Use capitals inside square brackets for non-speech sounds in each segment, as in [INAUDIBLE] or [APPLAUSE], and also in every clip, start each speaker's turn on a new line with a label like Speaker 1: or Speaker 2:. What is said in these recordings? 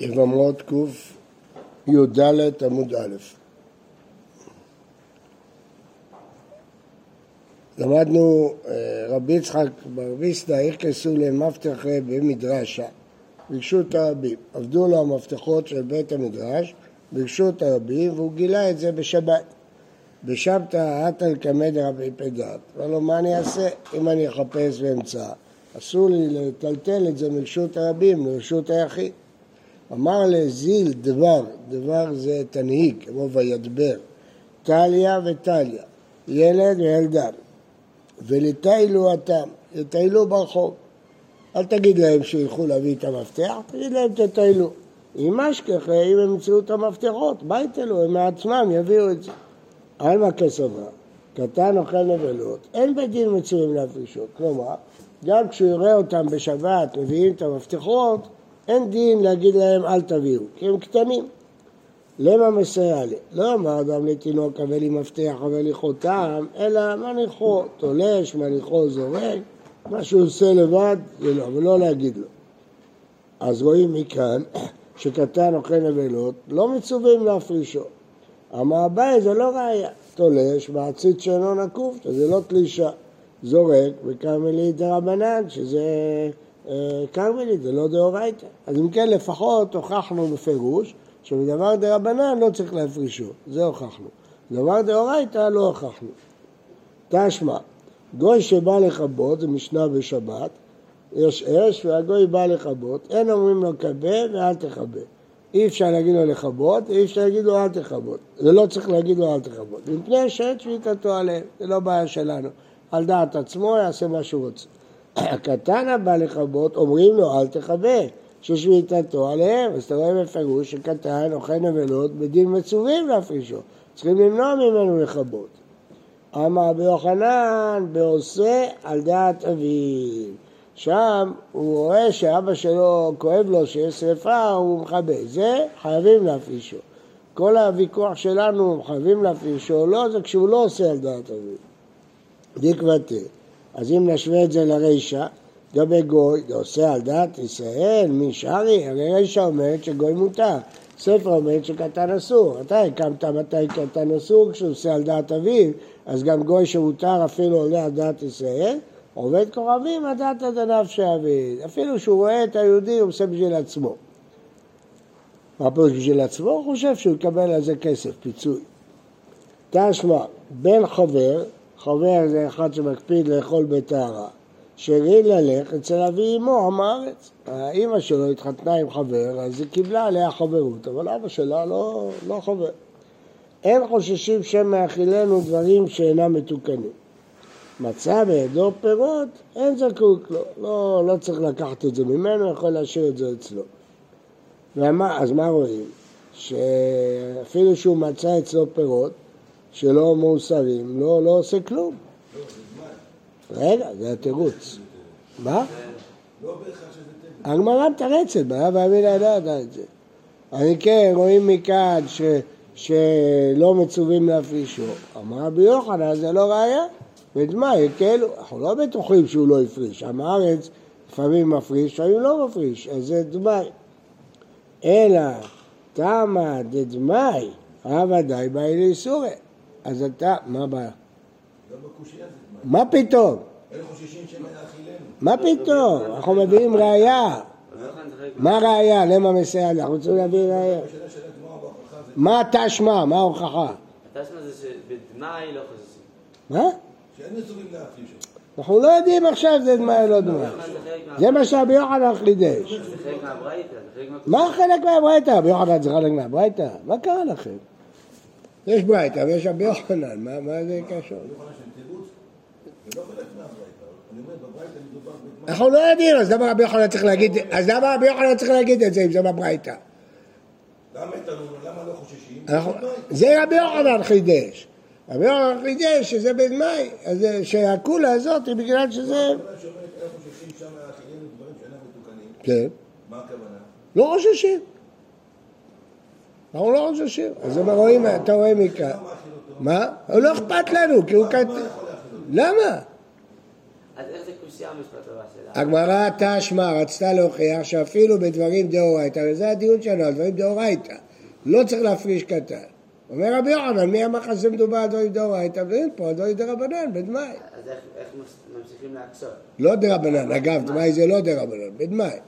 Speaker 1: יבמות קי"ד עמוד א'. למדנו אה, רבי יצחק בר ויסטה, איך כסו למפתח במדרשה. ביקשו את הרבים, עבדו לו המפתחות של בית המדרש, ביקשו את הרבים והוא גילה את זה בשבת. בשבתא עטל קמא דרבי פדת. אמר לו, מה אני אעשה אם אני אחפש ואמצא? אסור לי לטלטל את זה מרשות הרבים לרשות היחיד. אמר לזיל דבר, דבר זה תנהיג, כמו וידבר, טליה וטליה, ילד וילדה, ולטיילו אתם, יטיילו ברחוב. אל תגיד להם שילכו להביא את המפתח, תגיד להם תטיילו. אם אשכחה, אם הם ימצאו את המפתחות, מה יטיילו? הם מעצמם יביאו את זה. עלמא כסובה, קטן אוכל נבלות, אין בית דין מצויים להפרישות. כלומר, גם כשהוא יראה אותם בשבת מביאים את המפתחות, אין דין להגיד להם אל תביאו, כי הם קטנים. למה מסייע לי? לא אמר אדם לתינוק אבל לי מפתח אבל לי חותם, אלא מניחו תולש, מניחו זורק, מה שהוא עושה לבד זה לא, ולא להגיד לו. אז רואים מכאן [COUGHS] שקטן אוכל נבלות, לא מצווים להפרישו. אמר אביי זה לא ראייה, תולש בעציץ שאינו נקוף, שזה לא תלישה. זורק וכרמלית דרבנן, שזה כרמלית, זה לא דאורייתא. אז אם כן, לפחות הוכחנו בפירוש שבדבר דרבנן לא צריך להפרישו, זה הוכחנו. דבר דאורייתא לא הוכחנו. תשמע, גוי שבא לכבות, זה משנה בשבת, יש אש והגוי בא לכבות, אין אומרים לו כבה ואל תכבה. אי אפשר להגיד לו לכבות, אי אפשר להגיד לו אל תכבות. זה לא צריך להגיד לו אל תכבות. מפני שעת שביתתו עליהם, זה לא בעיה שלנו. על דעת עצמו יעשה מה שהוא רוצה. הקטן הבא לכבות, אומרים לו אל תכבה, ששביתתו עליהם. אז אתה רואה בפירוש שקטן אוכל נבלות בדין מצווים להפרישו. צריכים למנוע ממנו לכבות. אמר ביוחנן בעושה על דעת אביו. שם הוא רואה שאבא שלו כואב לו שיש שרפה, הוא מכבה. זה חייבים להפרישו. כל הוויכוח שלנו, חייבים להפרישו או לא, זה כשהוא לא עושה על דעת אביו. דקבתה. אז אם נשווה את זה לרישא, גבי גוי, עושה על דעת ישראל, מי שרי? הרי רישא אומרת שגוי מותר, ספר אומרת שקטן אסור. אתה הקמת מתי קטן אסור כשהוא עושה על דעת אביו, אז גם גוי שמותר אפילו עולה על דעת ישראל, עובד כוכבים על דעת עד שעביד. אפילו שהוא רואה את היהודי הוא עושה בשביל עצמו. מה פירוש בשביל עצמו? הוא חושב שהוא יקבל על זה כסף, פיצוי. תשמע, בן חבר חבר זה אחד שמקפיד לאכול בטהרה. שרי ללך אצל אבי אמו, עם הארץ. האימא שלו התחתנה עם חבר, אז היא קיבלה עליה חברות, אבל אבא שלה לא, לא חבר. אין חוששים שם מאכילנו דברים שאינם מתוקנים. מצא בידו פירות, אין זקוק לו. לא, לא צריך לקחת את זה ממנו, יכול להשאיר את זה אצלו. ומה, אז מה רואים? שאפילו שהוא מצא אצלו פירות, שלא מאוסרים, לא, לא עושה כלום. רגע, זה התירוץ. מה? הגמרא מתרצת, מה והאמין ידעת את זה. אני כן, רואים מכאן ש, שלא מצווים להפרישו. אמר רבי יוחנן, זה לא ראייה. ודמי, כאילו, אנחנו לא בטוחים שהוא לא הפריש. עם הארץ לפעמים מפריש, לפעמים לא מפריש, אז זה דמי. אלא תמה דדמי, ודאי באי לאיסורי. אז אתה, מה הבעיה? מה פתאום? מה פתאום? אנחנו מביאים ראייה. מה ראייה? למה מסייע? אנחנו רוצים להביא ראייה. מה תשמע? מה ההוכחה?
Speaker 2: התשמע זה שבדמאי לא חוששים.
Speaker 1: מה? אנחנו לא יודעים עכשיו זה דמאי לא דמאי. זה מה שרבי יוחנן חידש.
Speaker 2: זה חלק מהברייתא.
Speaker 1: מה חלק מהברייתא? רבי יוחנן זה חלק מהברייתא? מה קרה לכם? יש ברייתא ויש רבי יוחנן, מה זה קשור? אנחנו לא יודעים, אז למה רבי יוחנן צריך להגיד, אז למה רבי יוחנן צריך להגיד את זה אם זה בברייתא?
Speaker 3: למה לא חוששים?
Speaker 1: זה רבי יוחנן חידש. רבי יוחנן חידש שזה בן מאי, שהקולה הזאת היא בגלל שזה... כן.
Speaker 3: מה הכוונה?
Speaker 1: לא חוששים. אנחנו לא חוששים. אז הם רואים, אתה רואה מכאן. מה? הוא לא אכפת לנו, כי הוא כתב... למה? הגמרא תשמע רצתה להוכיח שאפילו בדברים דאורייתא, וזה הדיון שלנו, על דברים דאורייתא, לא צריך להפריש קטן. אומר רבי יוחנן, מי אמר לך שזה מדובר על דברים דאורייתא? ואין פה על דברים דרבנן, בדמאי.
Speaker 2: אז איך ממשיכים להקשות?
Speaker 1: לא דרבנן, אגב, דמאי זה לא דרבנן, בדמאי.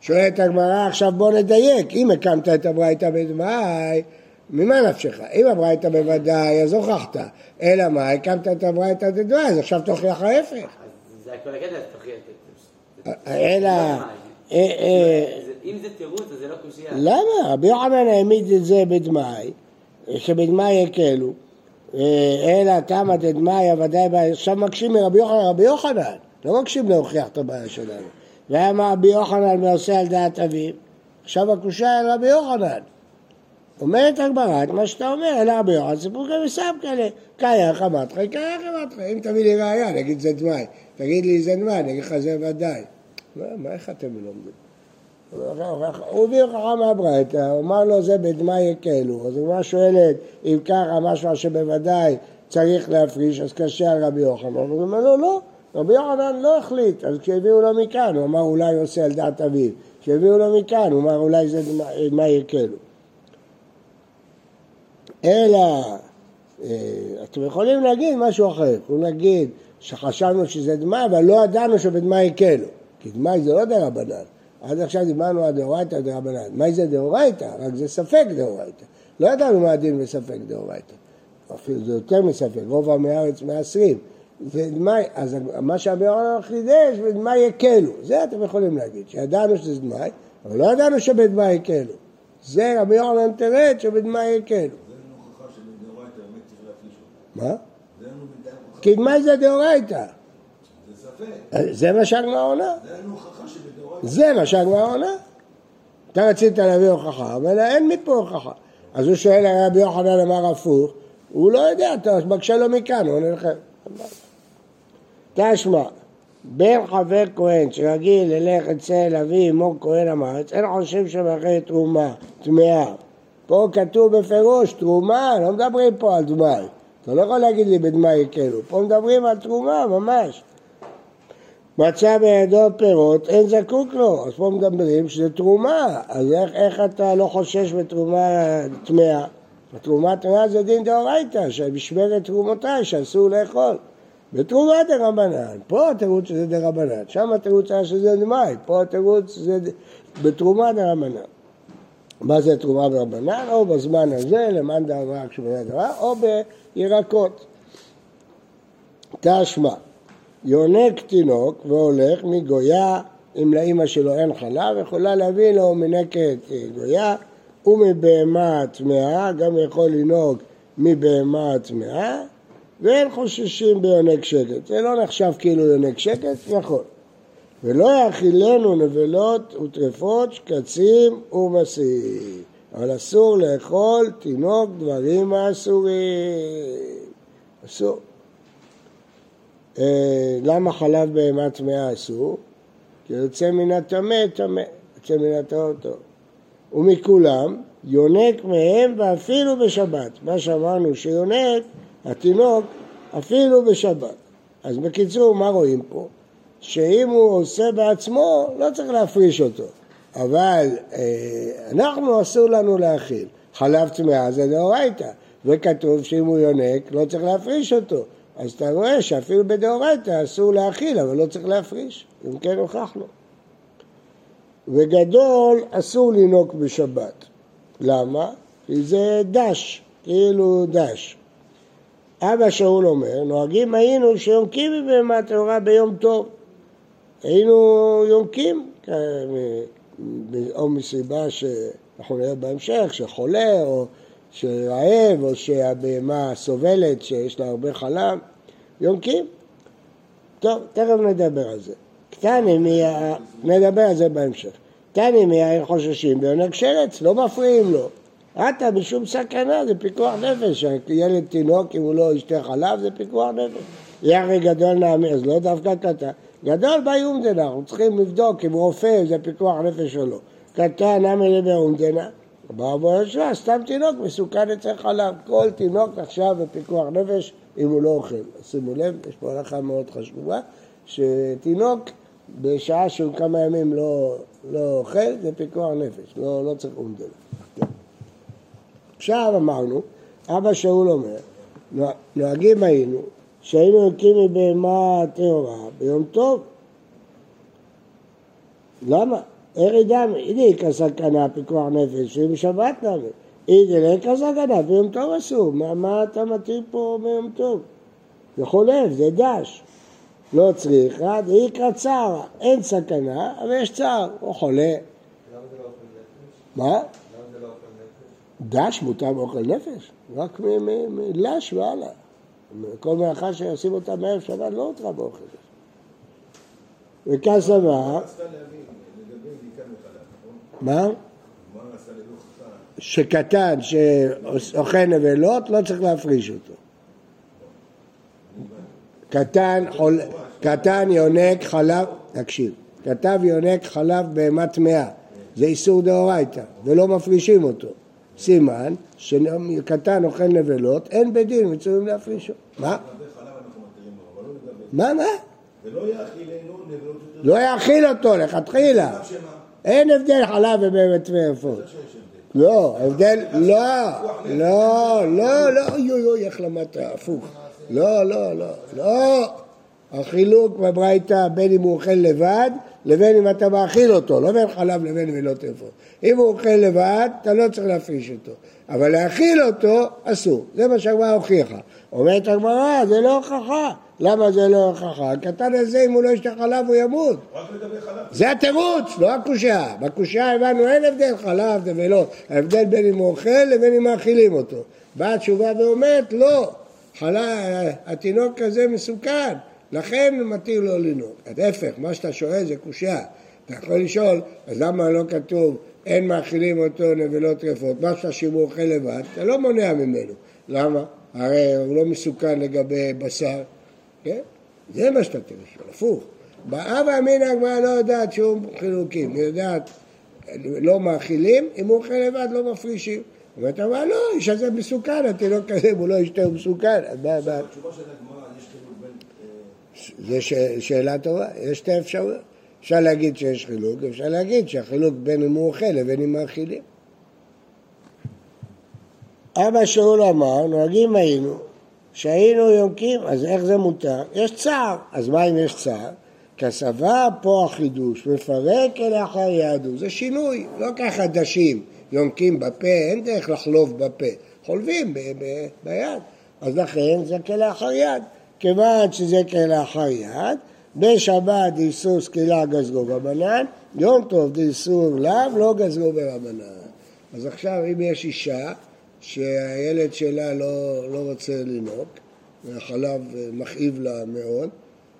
Speaker 1: שואלת הגמרא, עכשיו בוא נדייק, אם הקמת את הברייתא בדמאי, ממה נפשך? אם הברייתא בוודאי, אז הוכחת. אלא מה, הקמת את הברייתא בדמאי, אז עכשיו תוכיח ההפך.
Speaker 2: זה הכל הקטע, תוכיח.
Speaker 1: אלא...
Speaker 2: לא,
Speaker 1: אה, אה,
Speaker 2: אם זה תירוץ, אז זה לא קושייה.
Speaker 1: למה? רבי יוחנן העמיד את זה בדמאי, שבדמאי יקלו, אה, אלא תמה דדמאי, ודאי, עכשיו מקשים מרבי יוחנן, רבי יוחנן, לא מקשים להוכיח את הבעיה שלנו. והיה רבי יוחנן ועושה על דעת אביו, עכשיו הקושה על רבי יוחנן. אומרת הגמרא את מה שאתה אומר, אלא רבי יוחנן, סיפור גם מסם כאלה, קאיה חמתך, קאיה חמתך, אם תביא לי ראייה, אני אגיד זה דמאי, תגיד לי זה דמאי, אני אגיד לך זה ודאי. מה, מה, איך אתם לא לומדים? הוא הביא הוכחה מהברייתא, הוא אמר לו זה בדמאי יקלו, אז הגמרא שואלת אם ככה משמע שבוודאי צריך להפריש, אז קשה על רבי יוחנן, הוא אומר לו לא, רבי יוחנן לא החליט, אז כשהביאו לו מכאן, הוא אמר אולי עושה על דעת אביו, כשהביאו לו מכאן, הוא אמר אולי זה דמאי יקלו. אלא, אה, אתם יכולים להגיד משהו אחר, יכולים להגיד שחשבנו שזה דמאי, אבל לא ידענו שבדמאי יקלו, כי דמאי זה לא דרבנן. עד עכשיו דיברנו על דאורייתא ודרבנן. מה זה דאורייתא? רק זה ספק דאורייתא. לא ידענו מה הדין בספק דאורייתא. אפילו זה יותר מספק, רוב עמי הארץ מעשרים. זה דמאי, אז מה יוחנן חידש, בדמאי יקלו. זה אתם יכולים להגיד, שידענו שזה דמאי, אבל לא ידענו שבדמאי יקלו. זה רבי יוחנן תרד שבדמאי יקלו. מה? כי דמאי זה דאורייתא.
Speaker 3: זה
Speaker 1: מה שהגמרא עונה.
Speaker 3: זה
Speaker 1: מה שהגמרא עונה. אתה רצית להביא הוכחה, אבל אין מפה הוכחה. אז הוא שואל רבי יוחנן אמר הפוך, הוא לא יודע, אתה מקשה לו מכאן, הוא עונה לכם. תשמע, בן חבר כהן שרגיל ללך אצל אבי אמו כהן המארץ, אין חושב שמאחרת תרומה, טמאה. פה כתוב בפירוש תרומה, לא מדברים פה על דמאי. אתה לא יכול להגיד לי בדמאי יקלו, פה מדברים על תרומה ממש. מצא בידו פירות, אין זקוק לו, אז פה מדברים שזה תרומה, אז איך, איך אתה לא חושש בתרומה טמאה? התרומה טמאה זה דין דאורייתא, שבשמרת תרומותיי שאסור לאכול. בתרומה דרבנן, פה התירוץ שזה דרבנן, שם התירוץ היה שזה דמאי, פה התירוץ זה ד- בתרומה דרבנן. מה זה תרומה דרבנן? או בזמן הזה, למאן דאמר כשמונה דבר, או בירקות. תשמע, יונק תינוק והולך מגויה, אם לאימא שלו אין חלב, יכולה להביא לו מנקת אה, גויה ומבהמה טמאה, גם יכול לנהוג מבהמה טמאה, ואין חוששים ביונק שקט. זה לא נחשב כאילו יונק שקט, יכול. ולא יאכילנו נבלות וטרפות, שקצים ומסעים. אבל אסור לאכול תינוק דברים האסורים. אסור. אה, למה חלב בהמה טמאה אסור? כי יוצא מן הטמא טמא, יוצא מן הטהור טוב. ומכולם יונק מהם ואפילו בשבת. מה שאמרנו שיונק, התינוק, אפילו בשבת. אז בקיצור, מה רואים פה? שאם הוא עושה בעצמו, לא צריך להפריש אותו. אבל אה, אנחנו אסור לנו להאכיל. חלב טמאה זה דאורייתא, וכתוב שאם הוא יונק, לא צריך להפריש אותו. אז אתה רואה שאפילו בדאורייתא אסור להאכיל, אבל לא צריך להפריש. אם כן הוכחנו. וגדול אסור לנהוג בשבת. למה? כי זה דש, כאילו דש. אבא שאול אומר, נוהגים היינו שיונקים מבהמה טהורה ביום טוב. היינו יונקים, אה, או מסיבה שאנחנו נראה בהמשך, שחולה, או שרעב, או שהבהמה סובלת, שיש לה הרבה חלב, יונקים. טוב, תכף נדבר על זה. קטני מיה, נדבר על זה בהמשך. קטני מיה חוששים ביונק שרץ, לא מפריעים לו. עטה משום סכנה, זה פיקוח נפש. ילד תינוק, אם הוא לא ישתה חלב, זה פיקוח נפש. יחי גדול נעמי, אז לא דווקא קטן. גדול באיומדנה, אנחנו צריכים לבדוק אם רופא זה פיקוח נפש או לא. קטן נעמי לבאומדנה. בא בו ישרה, סתם תינוק מסוכן אצל חלב. כל תינוק עכשיו בפיקוח נפש אם הוא לא אוכל. שימו לב, יש פה הלכה מאוד חשובה, שתינוק בשעה שהוא כמה ימים לא, לא אוכל, זה פיקוח נפש, לא, לא צריך אומדלה. עכשיו אמרנו, אבא שאול אומר, נוהגים היינו שהיינו יונקים מבהמה טהורה ביום טוב. למה? ארי דמי, הנה איכא סכנה פיקוח נפש, ואם שבת נמי. אידי לאיכא סכנה, ביום טוב אסור. מה, מה אתה מתאים פה ביום טוב? זה חולף, זה דש. לא צריך, איכא צער, אין סכנה, אבל יש צער, הוא חולה. מה? דש מותר באוכל נפש, רק מלש והלאה. כל מלאכה שעושים אותה מערב שבת לא הותרה באוכל נפש. וכאן סבר... מה? שקטן שאוכל נבלות לא צריך להפריש אותו. קטן, חול... קטן יונק חלב, תקשיב, כתב יונק חלב בהמה טמאה, זה איסור דאורייתא, ולא מפרישים אותו. סימן שקטן אוכל נבלות, אין בדין, מצווים להפרישו. מה? מה, מה? לא יאכיל אותו לכתחילה. אין הבדל חלב ובהמת ועפות. לא, הבדל, לא, לא, לא, לא, אוי אוי אוי, איך למדת, הפוך. לא, לא, לא, לא. החילוק בברייתא בין אם הוא אוכל לבד לבין אם אתה מאכיל אותו, לא בין חלב לבין אם לא טרפון. אם הוא אוכל לבד, אתה לא צריך להפריש אותו, אבל להאכיל אותו, אסור. זה מה שהגמרא הוכיחה. אומרת הגמרא, זה לא הוכחה. למה זה לא הוכחה? הקטן הזה, אם הוא לא ישתה חלב, הוא ימות. זה התירוץ, לא הקושייה. בקושייה הבנו, אין הבדל חלב, נבלות. ההבדל בין אם הוא אוכל לבין אם מאכילים אותו. באה התשובה ואומרת, לא, חלב, התינוק הזה מסוכן. לכן מתאים לו לנהוג. ההפך, מה שאתה שואל זה קושייה. אתה יכול לשאול, אז למה לא כתוב אין מאכילים אותו נבלות טרפות? מה שאתה שהוא אוכל לבד, אתה לא מונע ממנו. למה? הרי הוא לא מסוכן לגבי בשר, כן? זה מה שאתה צריך לשאול, הפוך. באב אמינא הגמרא לא יודעת שום חילוקים, היא יודעת לא מאכילים, אם הוא אוכל לבד לא מפרישים. אומרת, אבל לא, איש הזה מסוכן, התינוק כזה, אם הוא לא ישתה הוא מסוכן. אז מה, מה?
Speaker 3: התשובה של הגמרא, יש חילוק בין...
Speaker 1: זו ש- שאלה טובה, יש שתי אפשרויות. אפשר להגיד שיש חילוק, אפשר להגיד שהחילוק בין אם הוא אוכל לבין אם מאכילים. אבא שאול אמר, נוהגים היינו, שהיינו יונקים, אז איך זה מותר? יש צער, אז מה אם יש צער? כסבה פה החידוש, מפרק אל אחר יהדות, זה שינוי, לא ככה דשים, יונקים בפה, אין דרך לחלוב בפה, חולבים ב- ב- ביד, אז לכן זה כלאחר יד. כיוון שזה כלאחר יד, בשבת איסור סקילה גזרו רבנן, יום טוב דאיסור לאו לא גזרו ברבנן. אז עכשיו אם יש אישה שהילד שלה לא, לא רוצה לנהוג, והחלב מכאיב לה מאוד,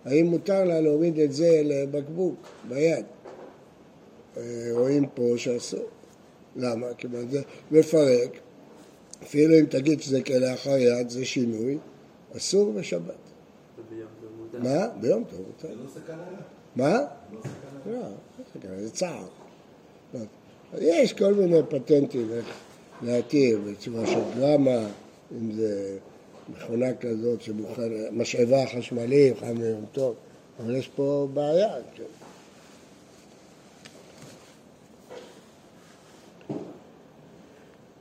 Speaker 1: האם מותר לה להוריד את זה לבקבוק ביד? אה, רואים פה שאסור. למה? כיוון זה מפרק, אפילו אם תגיד שזה כלאחר יד, זה שינוי, אסור בשבת. מה? ביום טוב מותר.
Speaker 3: זה לא סכנה?
Speaker 1: מה?
Speaker 3: לא סכנה
Speaker 1: לא, לא סכנה, זה צער. לא. יש כל מיני פטנטים להתיר בצורה של דרמה, אם זה מכונה כזאת שמוכן, משאבה חשמלית, חייב ליום טוב, אבל יש פה בעיה. כן.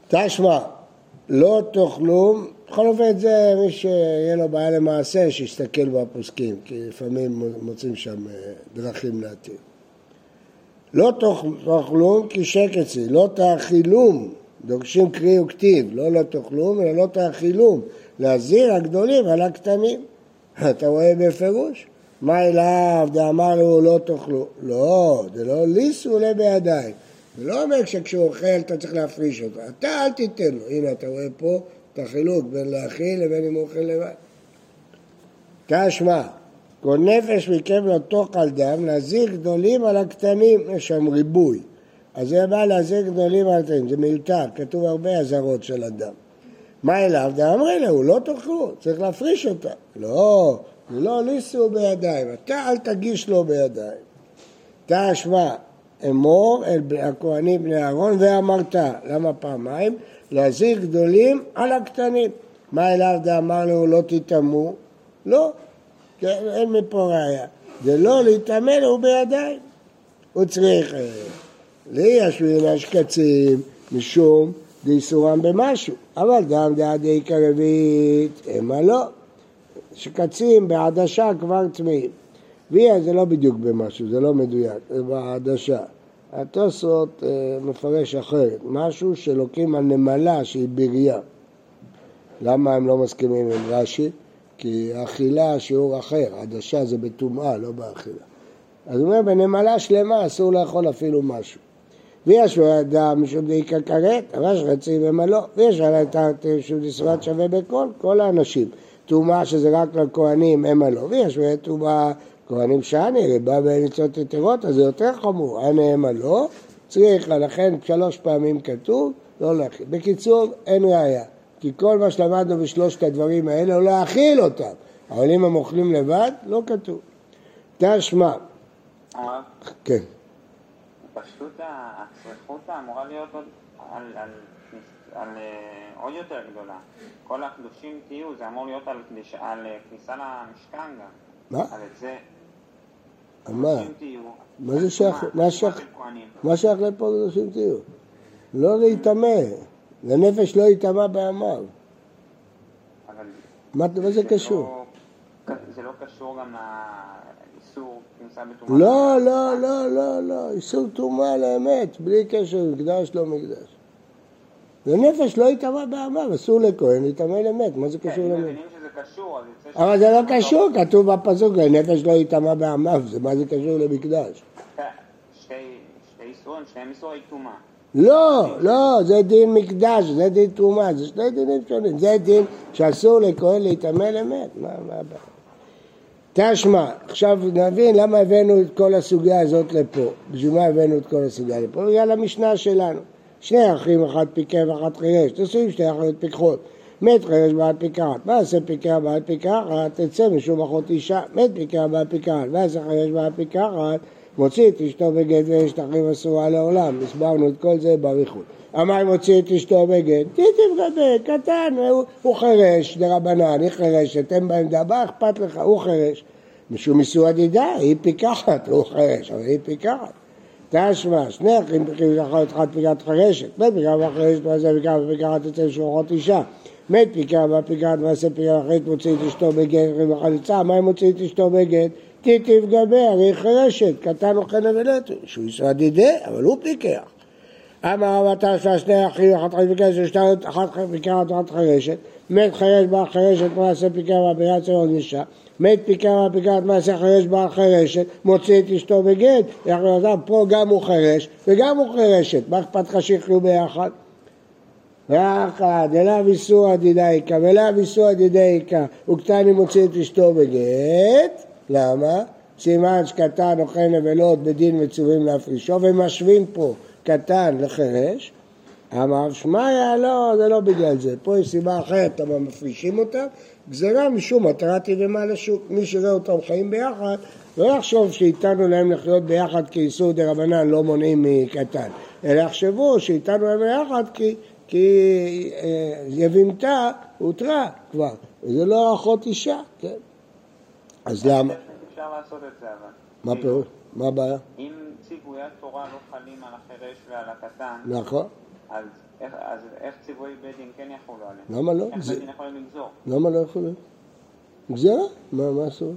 Speaker 1: תשמע, לא תאכלו, בכל אופן זה מי שיהיה לו בעיה למעשה, שיסתכל בפוסקים, כי לפעמים מוצאים שם אה, דרכים להתיר. לא תאכלום כי שקצי, לא תאכילום, דורשים קרי וכתיב, לא לא תאכלום אלא לא תאכילום, להזהיר הגדולים על הקטנים. [LAUGHS] אתה רואה בפירוש? מה אליו דאמר לו לא תאכלו? לא, זה לא ליסו עולה בידיים. זה לא אומר שכשהוא אוכל אתה צריך להפריש אותו, אתה אל תיתן לו. הנה אתה רואה פה את החילוק בין להאכיל לבין אם הוא אוכל לבד. תשמע, כל נפש מכם לא תאכל דם, להזהיר גדולים על הקטנים, יש שם ריבוי. אז זה בא להזהיר גדולים על הקטנים, זה מיותר, כתוב הרבה אזהרות של אדם. מה אליו? דאמרי לו, לא תאכלו, צריך להפריש אותה. לא, לא ליסו בידיים, אתה אל תגיש לו בידיים. תשמע, אמור אל הכהנים בני אהרון ואמרת, למה פעמיים? להזהיר גדולים על הקטנים. מה אליו דאמר לו לא תטמאו? לא, כן, אין מפה ראיה. זה לא להיטמא לו בידיים. הוא צריך אה, לישבין השקצים משום דאיסורם במשהו, אבל גם דעדי קרבית, המה לא. שקצים בעדשה כבר צמאים. ויה זה לא בדיוק במשהו, זה לא מדויק, זה בעדשה. התוספות אה, מפרש אחרת, משהו שלוקחים על נמלה שהיא בריאה. למה הם לא מסכימים עם רש"י? כי אכילה שיעור אחר, עדשה זה בטומאה, לא באכילה. אז הוא אומר, בנמלה שלמה אסור לאכול אפילו משהו. ויש לו אדם משום דאיקה כרת, אבל יש רצי ומלוא, ויש על התת משום דסרת שווה בכל, כל האנשים. טומאה שזה רק לכהנים, הם הלא, ויש לו טומאה כהנים שאני, ובא במצוות יתרות, אז זה יותר חמור, הנה הם הלא, צריך, לכן שלוש פעמים כתוב, לא להכיל. בקיצור, אין ראייה. כי כל מה שלמדנו בשלושת הדברים האלה הוא להאכיל אותם. אבל אם הם אוכלים לבד, לא כתוב. תשמע.
Speaker 4: הרב,
Speaker 1: כן.
Speaker 4: פשוט הצריכות אמורה להיות עוד על, על, על, על אה, עוד יותר גדולה. כל הקדושים תהיו, זה אמור להיות על, אה, כניסה למשכן גם.
Speaker 1: מה?
Speaker 4: על זה.
Speaker 1: מה? מה זה שייך? מה שייך? מה שייך לפה קדושים תהיו? לא להיטמא. לנפש לא ייטמע בעמיו.
Speaker 4: אבל
Speaker 1: מה זה קשור?
Speaker 4: לא- זה לא קשור גם לאיסור כניסה בטומאה.
Speaker 1: לא, לא, לא, לא, לא. איסור טומאה לאמת, בלי קשר מקדש לא מקדש. לנפש לא ייטמע בעמיו, אסור לכהן להיטמא לאמת, מה זה
Speaker 4: כן,
Speaker 1: קשור לאמת?
Speaker 4: קשור,
Speaker 1: אבל זה לא קשור, כתוב בפסוק, לנפש לא ייטמע בעמיו, זה מה זה קשור למקדש? [LAUGHS]
Speaker 4: שתי שתי איסורים, שניהם איסורי טומאה.
Speaker 1: לא, לא, זה דין מקדש, זה דין תרומה, זה שני דינים שונים. זה דין שאסור לכהן להיטמא לאמת, מה הבעיה? תשמע, עכשיו נבין למה הבאנו את כל הסוגיה הזאת לפה. בשביל מה הבאנו את כל הסוגיה לפה? בגלל המשנה שלנו. שני אחים, אחד פיקח ואחד חירש. נשואים שתי אחיות פיקחות. מת חירש בעד פיקחת. מה עשה פיקח בעד פיקחת? תצא משום אחות אישה. מת פיקח בעד פיקחת. מה עשה חירש בעד פיקחת? מוציא את אשתו בגט ואשת אחיו אסורה לעולם. הסברנו את כל זה באריכות. אמר מוציא את אשתו בגט, טיטיב גדל, קטן, הוא, חירש, דרבנן, היא חירשת, אין בעמדה, מה אכפת לך, הוא חירש. משום איסור עדידה, היא פיקחת, הוא חירש, אבל היא פיקחת. תשמע, שני אחים פיקחים אחד פיקחת חירשת, מת פיקח והחירשת מעשה פיקח ופיקחת אצל שולחות אישה. מת פיקח והפיקחת מעשה פיקח ואחרית מוציא את אשתו בגט ובחליצה, מה אם מוציא את אשתו בגט? טיטיב גבה, הרי היא חירשת, קטן אוכל נבלת, שהוא איסור עדידה, אבל הוא פיקח. אמר רב עטר שלה שני אחים, אחת פיקח, ששתיים, אחת פיקחת ואחת חירשת, מת חירש בה חירשת, מעשה פיקח והפיקחת שלו אישה, מת פיקח והפיקחת מעשה חירש בה חירשת, מוציא את אשתו בגט, יחד פה גם הוא חירש וגם הוא חירשת, מה אכפת לך שיחיו ביחד? ואחד, אליו איסור עדידייקה ואליו איסור עדידייקה, וקטני מוציא את אשתו בגט, למה? סימן שקטן אוכל נבלות בדין מצווים להפרישו, ומשווים פה קטן לחירש. אמר שמעיה, לא, זה לא בגלל זה. פה יש סיבה אחרת, אבל מפרישים אותם. גזירה משום מטרת ידמה לשוק. מי שיראה אותם חיים ביחד, לא יחשוב שהיתנו להם לחיות ביחד כי איסור דה רבנן לא מונעים מקטן, אלא יחשבו שהיתנו להם ביחד כי, כי אה, יבימתה הותרה כבר, וזה לא אחות אישה, כן? אז למה?
Speaker 4: אפשר לעשות את זה אבל.
Speaker 1: מה פירוש? מה הבעיה?
Speaker 4: אם ציווי התורה לא חלים על החירש ועל הקטן,
Speaker 1: נכון.
Speaker 4: אז איך- אז איך ציווי בית דין כן יחולו עליהם?
Speaker 1: למה לא?
Speaker 4: איך
Speaker 1: זה-
Speaker 4: בית דין יכולים לגזור?
Speaker 1: למה לא יכולים? גזירה? מה, מה עשו?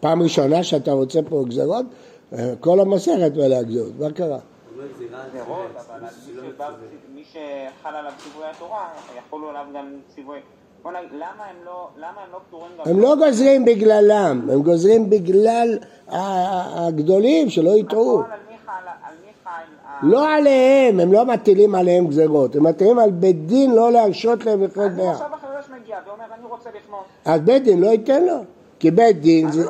Speaker 1: פעם ראשונה שאתה רוצה פה גזירות? אה, כל המסכת מלאה גזירות, מה קרה?
Speaker 4: גזירות, אבל על מי שחל עליו ציווי התורה, יחולו עליו גם ציווי... הם לא, למה הם לא פטורים.
Speaker 1: הם לא גוזרים בגללם, הם גוזרים בגלל הגדולים שלא יטעו. לא עליהם, הם לא מטילים עליהם גזירות, הם מטילים על בית דין לא להרשות להם לחיות
Speaker 4: אז
Speaker 1: ביחד.
Speaker 4: עכשיו החירש מגיע ואומר, אני רוצה לחנות.
Speaker 1: אז בית דין לא ייתן לו, כי בית דין זה...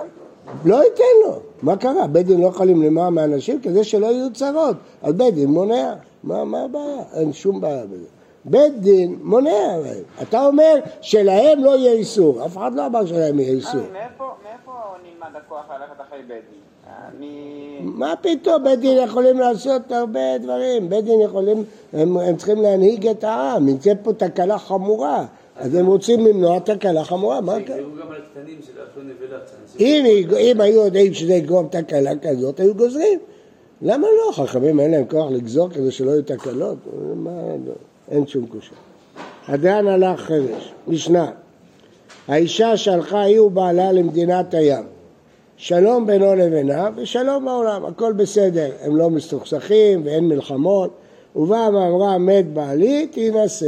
Speaker 1: לא ייתן לו. מה קרה? בית דין לא יכולים למנוע מאנשים כדי שלא יהיו צרות. אז בית דין מונע. מה, מה הבעיה? אין שום בעיה בזה. בית דין מונע להם. אתה אומר שלהם לא יהיה איסור. אף אחד לא אמר שלהם יהיה איסור.
Speaker 4: אה, מאיפה מאיפה נלמד הכוח ללכת אחרי בית דין? אני...
Speaker 1: מה פתאום? בית דין יכולים לעשות הרבה דברים. בית דין יכולים, הם, הם צריכים להנהיג את העם. נמצאת פה תקלה חמורה. אז הם רוצים למנוע תקלה חמורה, מה קרה?
Speaker 2: שיגזרו גם על קטנים יאכלו נבלות. שאנשים-
Speaker 1: אם, אם היו יודעים שזה יגרום תקלה כזאת, היו גוזרים. למה לא? חכמים אין להם כוח לגזור כדי שלא יהיו תקלות? מה, לא, אין שום קושה. הדיין הלך חרש, משנה. האישה שהלכה היא ובעלה למדינת הים. שלום בינו לבינה ושלום בעולם, הכל בסדר, הם לא מסוכסכים ואין מלחמות. ובאה ואמרה מת בעלי, תינשא.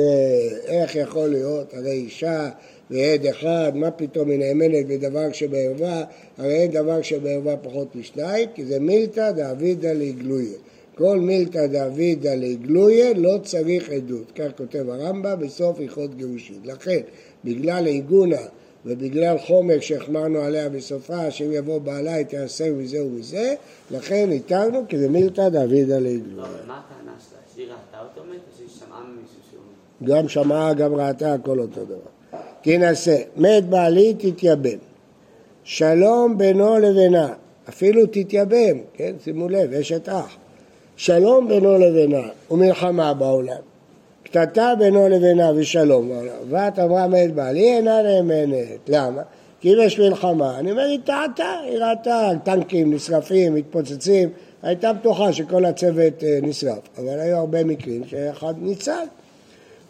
Speaker 1: איך יכול להיות? הרי אישה ועד אחד, מה פתאום היא נאמנת בדבר שבערווה? הרי אין דבר שבערווה פחות משניים, כי זה מילתא דאבידא לגלויה. כל מילתא דאבידא לגלויה לא צריך עדות, כך כותב הרמב"ם בסוף הלכות גירושין. לכן, בגלל עיגונה ובגלל חומר שהחמרנו עליה בסופה, שאם יבוא בעלה היא תיעשר מזה ומזה, לכן התרנו כי זה מילתא דאבידא לגלויה.
Speaker 2: מה הטענה שלה?
Speaker 1: גם שמעה, גם ראתה, הכל אותו דבר. תינשא, מת בעלי תתייבם. שלום בינו לבינה, אפילו תתייבם, כן? שימו לב, אשת אח. שלום בינו לבינה ומלחמה בעולם. קטטה בינו לבינה ושלום בעולם. ואת אמרה מת בעלי אינה נאמנת. למה? כי אם יש מלחמה, אני אומר, היא טעתה, היא ראתה טנקים נשרפים, מתפוצצים, הייתה בטוחה שכל הצוות אה, נשרף, אבל היו הרבה מקרים שאחד ניצל.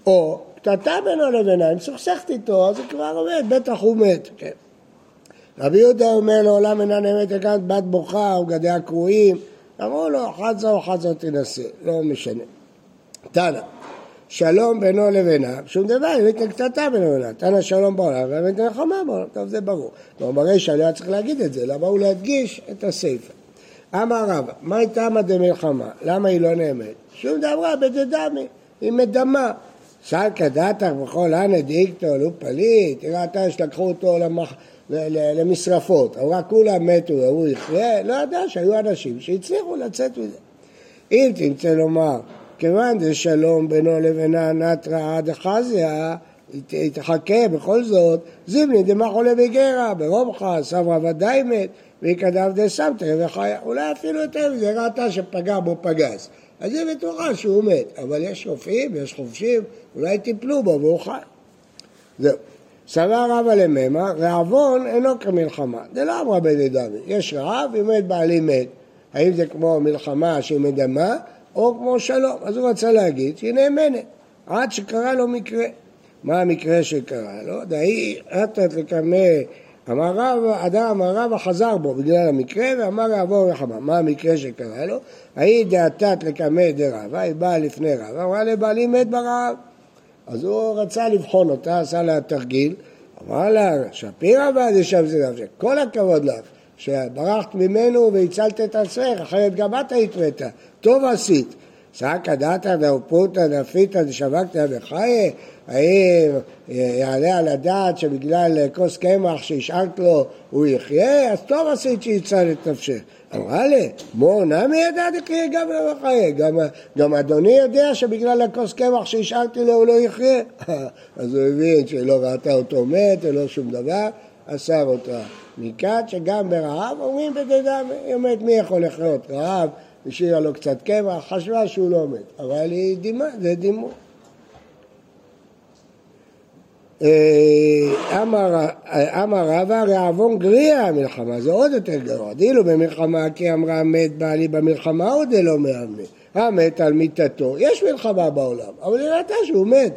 Speaker 1: או קטטה בינו לבינה, היא מסוכסכת איתו, אז היא כבר עומד, בטח הוא מת. כן. רבי יהודה אומר לעולם אינה נאמת לקחת בת בוכה ובגדיה קרועים, אמרו לו, אחת זו אחת זו תנסה, לא משנה. תנא, שלום בינו לבינה, שום דבר, היא קטטה בינו לבינה, תנא שלום בעולם, ובאמת מלחמה בעולם, טוב זה ברור. כלומר ברישא לא היה צריך להגיד את זה, למה הוא להדגיש את הסיפא. אמר רבא, מה הייתה דמלחמה? למה היא לא נאמת? שום דבר בדדמי, היא מדמה. סלקא דתך בכל אנא דאיקטו לא פליט, היא ראתה שלקחו אותו למח... למשרפות, אמרה כולם מתו, הוא יחיה, לא ידע שהיו אנשים שהצליחו לצאת מזה. אם תרצה לומר, כיוון זה שלום בינו לבינה נטרא עד היא תחכה בכל זאת, זיבני דמחולה בגרה, ברומחה, סברא ודאי מת, וכדב דסמתא וחיה. אולי אפילו יותר מזה, ראתה שפגע בו פגז. אז היא בטוחה שהוא מת, אבל יש רופאים, יש חובשים, אולי טיפלו בו והוא חי. זהו. סבר רבא למימה, רעבון אינו כמלחמה. זה לא אמרה בדדמי. יש רעב, אם מת בעלי מת. האם זה כמו מלחמה שהיא מדמה, או כמו שלום. אז הוא רצה להגיד שהיא נאמנת, עד שקרה לו מקרה. מה המקרה שקרה לו? דהי עתת לקמא, אמר רב, אדם אמר רבא חזר בו בגלל המקרה, ואמר יעבור רחמה. מה המקרה שקרה לו? ההיא דעתת לקמא דרבא, היא באה לפני רבא, אמרה לבעלי מת ברעב. אז הוא רצה לבחון אותה, עשה לה תרגיל, אמר לה, שפירא בעד ישב זה נפשך, כל הכבוד לך, שברחת ממנו והצלת את עצמך, אחרת גם את היית מתה, טוב עשית. סקא דתא דאופותא דפיתא דשבקתא בחיי, האם יעלה על הדעת שבגלל כוס קמח שהשארת לו הוא יחיה? אז טוב עשית שהצלת את נפשך. אמרה לי, מו נמי ידע דקריא גם יחיה, גם, גם אדוני יודע שבגלל הכוס קמח שהשארתי לו הוא לא יחיה. [LAUGHS] אז הוא הבין שלא ראתה אותו מת ולא שום דבר, אסר אותה. מכאן שגם ברעב אומרים בדדם, היא אומרת מי יכול לחיות רעב, השאירה לו קצת קמח, חשבה שהוא לא מת, אבל היא דימה, זה דימוי. אה, אמר אמר רבא רעבון גריע המלחמה, זה עוד יותר גרוע. דילו במלחמה כי אמרה מת בעלי במלחמה עוד לא מאמני. המת על מיתתו, יש מלחמה בעולם, אבל היא ראתה שהוא מת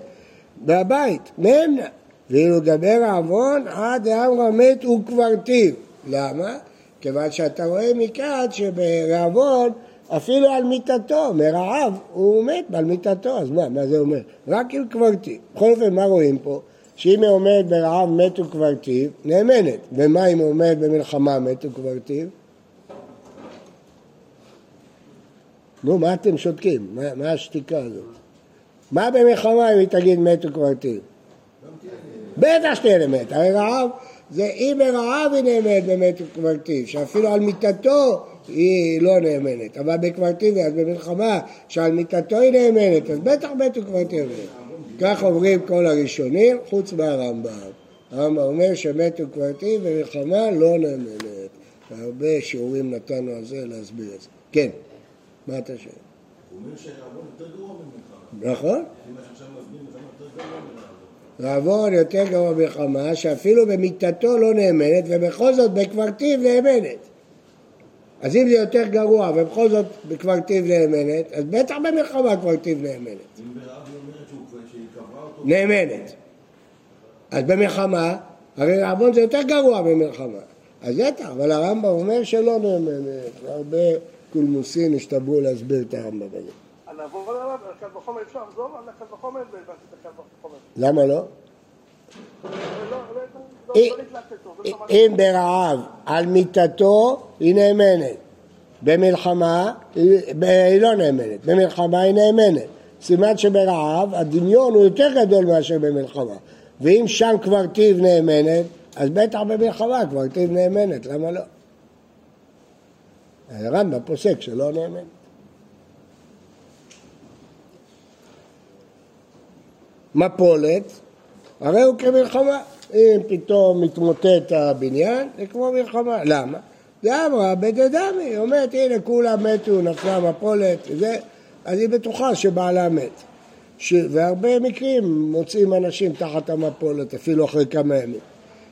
Speaker 1: בבית, מאמנה. ואילו דבר רעבון עד דאמרה מת וקברתיו. למה? כיוון שאתה רואה מכאן שברעבון אפילו על מיתתו, מרעב, הוא מת על מיתתו, אז מה, מה זה אומר? רק אם קברתיו. בכל אופן, מה רואים פה? שאם היא עומדת ברעב מת וקברתיו, נאמנת. ומה אם היא עומדת במלחמה מת וקברתיו? נו, מה אתם שותקים? מה, מה השתיקה הזאת? מה במלחמה אם היא תגיד מת וקברתיו? בטח שתהיה נאמנת, הרי רעב, זה אם ברעב היא נאמנת במת וקברתיו, שאפילו על מיתתו היא לא נאמנת, אבל בקברתיו, אז במלחמה שעל מיתתו היא נאמנת, אז בטח מת וקברתיו. כך אומרים כל הראשונים, חוץ מהרמב"ם. הרמב"ם אומר שמת וקברתיו במלחמה לא נאמנת. הרבה שיעורים נתנו על זה להסביר את זה. כן, מה אתה שואל?
Speaker 3: הוא אומר שהרעבון יותר גרוע ממלחמה.
Speaker 1: נכון?
Speaker 3: מלחמה יותר גרוע מרעבון.
Speaker 1: ועוון יותר גרוע מלחמה, שאפילו במיתתו לא נאמנת, ובכל זאת בקברתיו נאמנת. אז אם זה יותר גרוע, ובכל זאת בקברתיו נאמנת, אז בטח במלחמה קברתיו נאמנת.
Speaker 3: אם ברב היא אומרת שהיא קברה אותו,
Speaker 1: נאמנת. אז במלחמה, הרי עוון זה יותר גרוע ממלחמה. אז בטח, אבל הרמב"ם אומר שלא נאמנת, והרבה קולמוסים השתברו להסביר את הרמב"ם הזה.
Speaker 5: נעבור עליו, על קל וחומר אפשר לחזור על קל וחומר, והבנתי את הקל וחומר.
Speaker 1: למה לא? אם-
Speaker 5: לא לא
Speaker 1: ברעב על מיתתו היא נאמנת, במלחמה היא לא נאמנת, במלחמה היא נאמנת. סימן שברעב הדמיון הוא יותר גדול מאשר במלחמה. ואם שם קברתיו נאמנת, אז בטח במלחמה קברתיו נאמנת, למה לא? הרמב"ם פוסק שלא נאמנת. מפולת, הרי הוא כמלחמה. אם פתאום מתמוטט הבניין, זה כמו מלחמה. למה? זה אמרה בדדמי, היא אומרת, הנה כולם מתו, נפלה מפולת, וזה, אז היא בטוחה שבעלה מת. ש... והרבה מקרים מוצאים אנשים תחת המפולת, אפילו אחרי כמה ימים.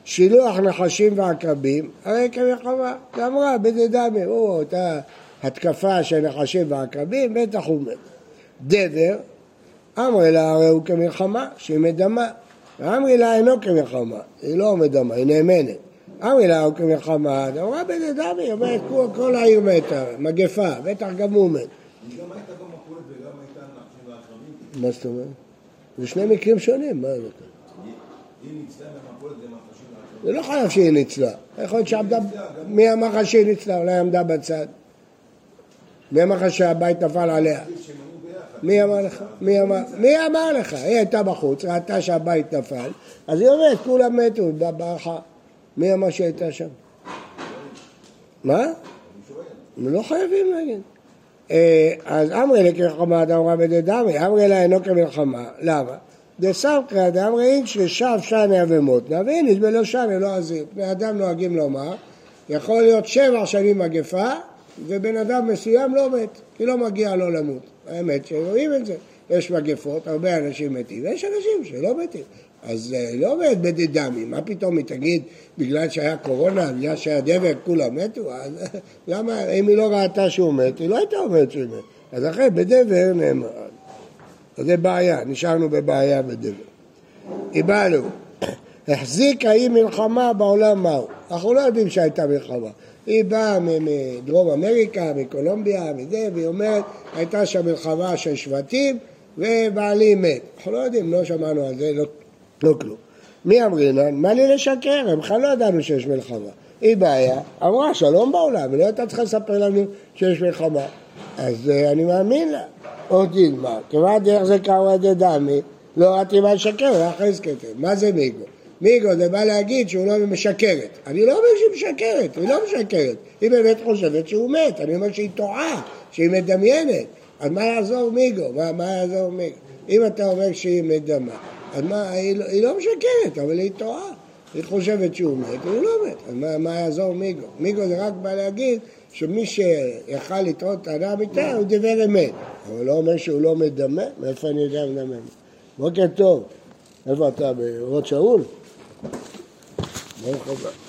Speaker 1: שילוח נחשים ועקרבים, הרי כמלחמה. היא אמרה בדדמי, או, אותה התקפה של נחשים ועקרבים, בטח הוא מת. דבר, אמרי לה הרי הוא כמלחמה, שהיא מדמה. ואמרי לה אינו כמלחמה, היא לא מדמה, היא נאמנת. אמרי לה הוא כמלחמה, אז אמרה בנדמי, היא אומרת כל, העיר מתה, מגפה, בטח גם הוא מת. מה זאת אומרת? זה שני מקרים שונים, מה זה?
Speaker 3: זה
Speaker 1: לא חייב שהיא ניצלה. יכול להיות שעמדה, מי אמר לך שהיא ניצלה? אולי עמדה בצד. מי אמר לך שהבית נפל עליה? מי אמר לך? מי אמר, מי אמר לך? היא הייתה בחוץ, ראתה שהבית נפל, אז היא אומרת, כולם מתו, ברחה. מי אמר שהיא הייתה שם? מה? לא חייבים להגיד. אה, אז אמרי לכמלחמה דאמרה בדדמי, אמרי לה אינו כמלחמה. למה? דסמכא דאמרי אינשרי שב שנה ומותנה, והנה בלא שנה לא עזיר. בני אדם נוהגים לומר, יכול להיות שבע שנים מגפה, ובן אדם מסוים לא מת, כי לא מגיע לו למות. האמת שרואים את זה. יש מגפות, הרבה אנשים מתים, ויש אנשים שלא מתים. אז אה, לא מת בדדמי, מה פתאום היא תגיד, בגלל שהיה קורונה, בגלל שהיה דבק, כולם מתו? אז [LAUGHS] למה, אם היא לא ראתה שהוא מת, היא לא הייתה אומרת שהוא מת. אז אחרי בדבר נאמר. אז זה בעיה, נשארנו בבעיה בדבר. איבאנו, החזיק האי מלחמה בעולם מהו? אנחנו לא יודעים שהייתה מלחמה. היא באה מדרום אמריקה, מקולומביה, מזה, והיא אומרת, הייתה שם מלחמה של שבטים ובעלי מת. אנחנו לא יודעים, לא שמענו על זה, לא, לא כלום. מי אמרינן? מה לי לשקר? הם בכלל לא ידענו שיש מלחמה. היא בעיה, אמרה שלום בעולם, היא לא הייתה צריכה לספר לנו שיש מלחמה. אז אה, אני מאמין לה. עוד תלמד, כיוון דרך זה קראו דמי, לא ראיתי מה לשקר, לא אחרי. מה זה מיגו? מיגו זה בא להגיד שהוא לא משקרת. אני לא אומר שהיא משקרת, היא לא משקרת. היא באמת חושבת שהוא מת, אני אומר שהיא טועה, שהיא מדמיינת. אז מה יעזור מיגו? מה, מה יעזור מיגו? אם אתה אומר שהיא מדמה, אז מה, היא, לא- היא לא משקרת, אבל היא טועה. היא חושבת שהוא מת, והוא לא מת. אז מה, מה יעזור מיגו? מיגו זה רק בא להגיד שמי שיכל לטעות טענה אמיתה, הוא דיבר אמת. אבל לא אומר שהוא לא מדמה, מאיפה אני יודע מדמה? בוקר טוב. איפה אתה, באורות שאול? ברוך הבא.